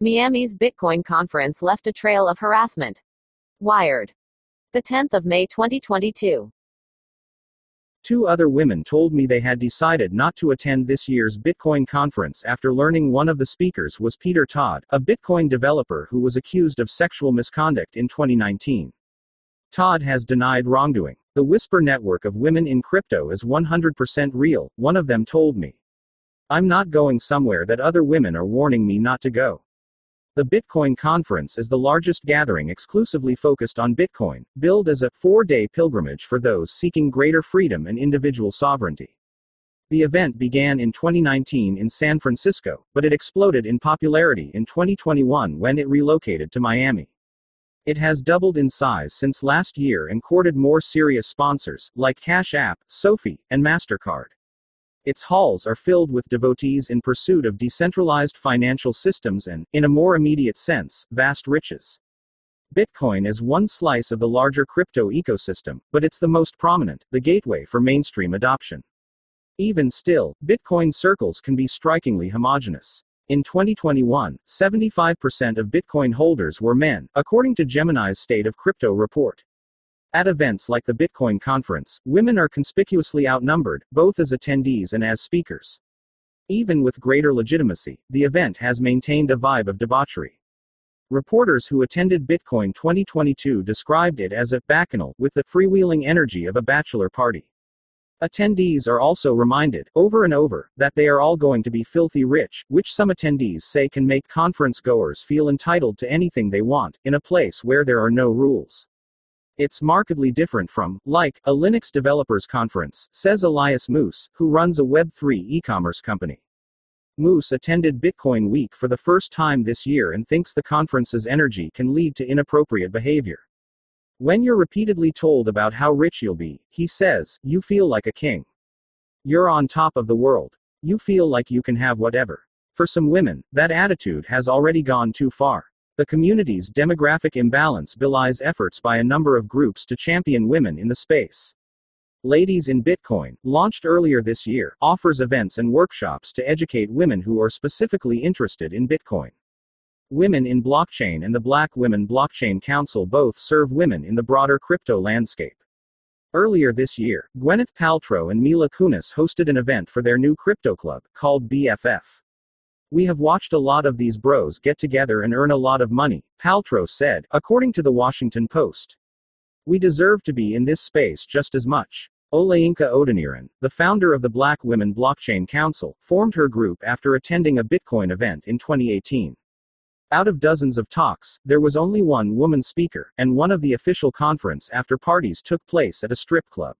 Miami's Bitcoin conference left a trail of harassment. Wired. The 10th of May 2022. Two other women told me they had decided not to attend this year's Bitcoin conference after learning one of the speakers was Peter Todd, a Bitcoin developer who was accused of sexual misconduct in 2019. Todd has denied wrongdoing. The Whisper network of women in crypto is 100% real, one of them told me. I'm not going somewhere that other women are warning me not to go. The Bitcoin Conference is the largest gathering exclusively focused on Bitcoin, billed as a four day pilgrimage for those seeking greater freedom and individual sovereignty. The event began in 2019 in San Francisco, but it exploded in popularity in 2021 when it relocated to Miami. It has doubled in size since last year and courted more serious sponsors, like Cash App, SoFi, and MasterCard. Its halls are filled with devotees in pursuit of decentralized financial systems and, in a more immediate sense, vast riches. Bitcoin is one slice of the larger crypto ecosystem, but it's the most prominent, the gateway for mainstream adoption. Even still, Bitcoin circles can be strikingly homogenous. In 2021, 75% of Bitcoin holders were men, according to Gemini's State of Crypto report. At events like the Bitcoin conference, women are conspicuously outnumbered, both as attendees and as speakers. Even with greater legitimacy, the event has maintained a vibe of debauchery. Reporters who attended Bitcoin 2022 described it as a bacchanal with the freewheeling energy of a bachelor party. Attendees are also reminded, over and over, that they are all going to be filthy rich, which some attendees say can make conference goers feel entitled to anything they want, in a place where there are no rules. It's markedly different from, like, a Linux developers conference, says Elias Moose, who runs a Web3 e commerce company. Moose attended Bitcoin Week for the first time this year and thinks the conference's energy can lead to inappropriate behavior. When you're repeatedly told about how rich you'll be, he says, you feel like a king. You're on top of the world. You feel like you can have whatever. For some women, that attitude has already gone too far. The community's demographic imbalance belies efforts by a number of groups to champion women in the space. Ladies in Bitcoin, launched earlier this year, offers events and workshops to educate women who are specifically interested in Bitcoin. Women in Blockchain and the Black Women Blockchain Council both serve women in the broader crypto landscape. Earlier this year, Gwyneth Paltrow and Mila Kunis hosted an event for their new crypto club, called BFF. We have watched a lot of these bros get together and earn a lot of money, Paltrow said, according to the Washington Post. We deserve to be in this space just as much. Olayinka Odeniran, the founder of the Black Women Blockchain Council, formed her group after attending a Bitcoin event in 2018. Out of dozens of talks, there was only one woman speaker, and one of the official conference after parties took place at a strip club.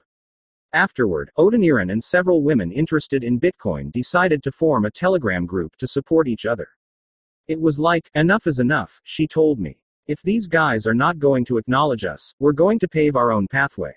Afterward, Odeniran and several women interested in Bitcoin decided to form a Telegram group to support each other. It was like, enough is enough, she told me. If these guys are not going to acknowledge us, we're going to pave our own pathway.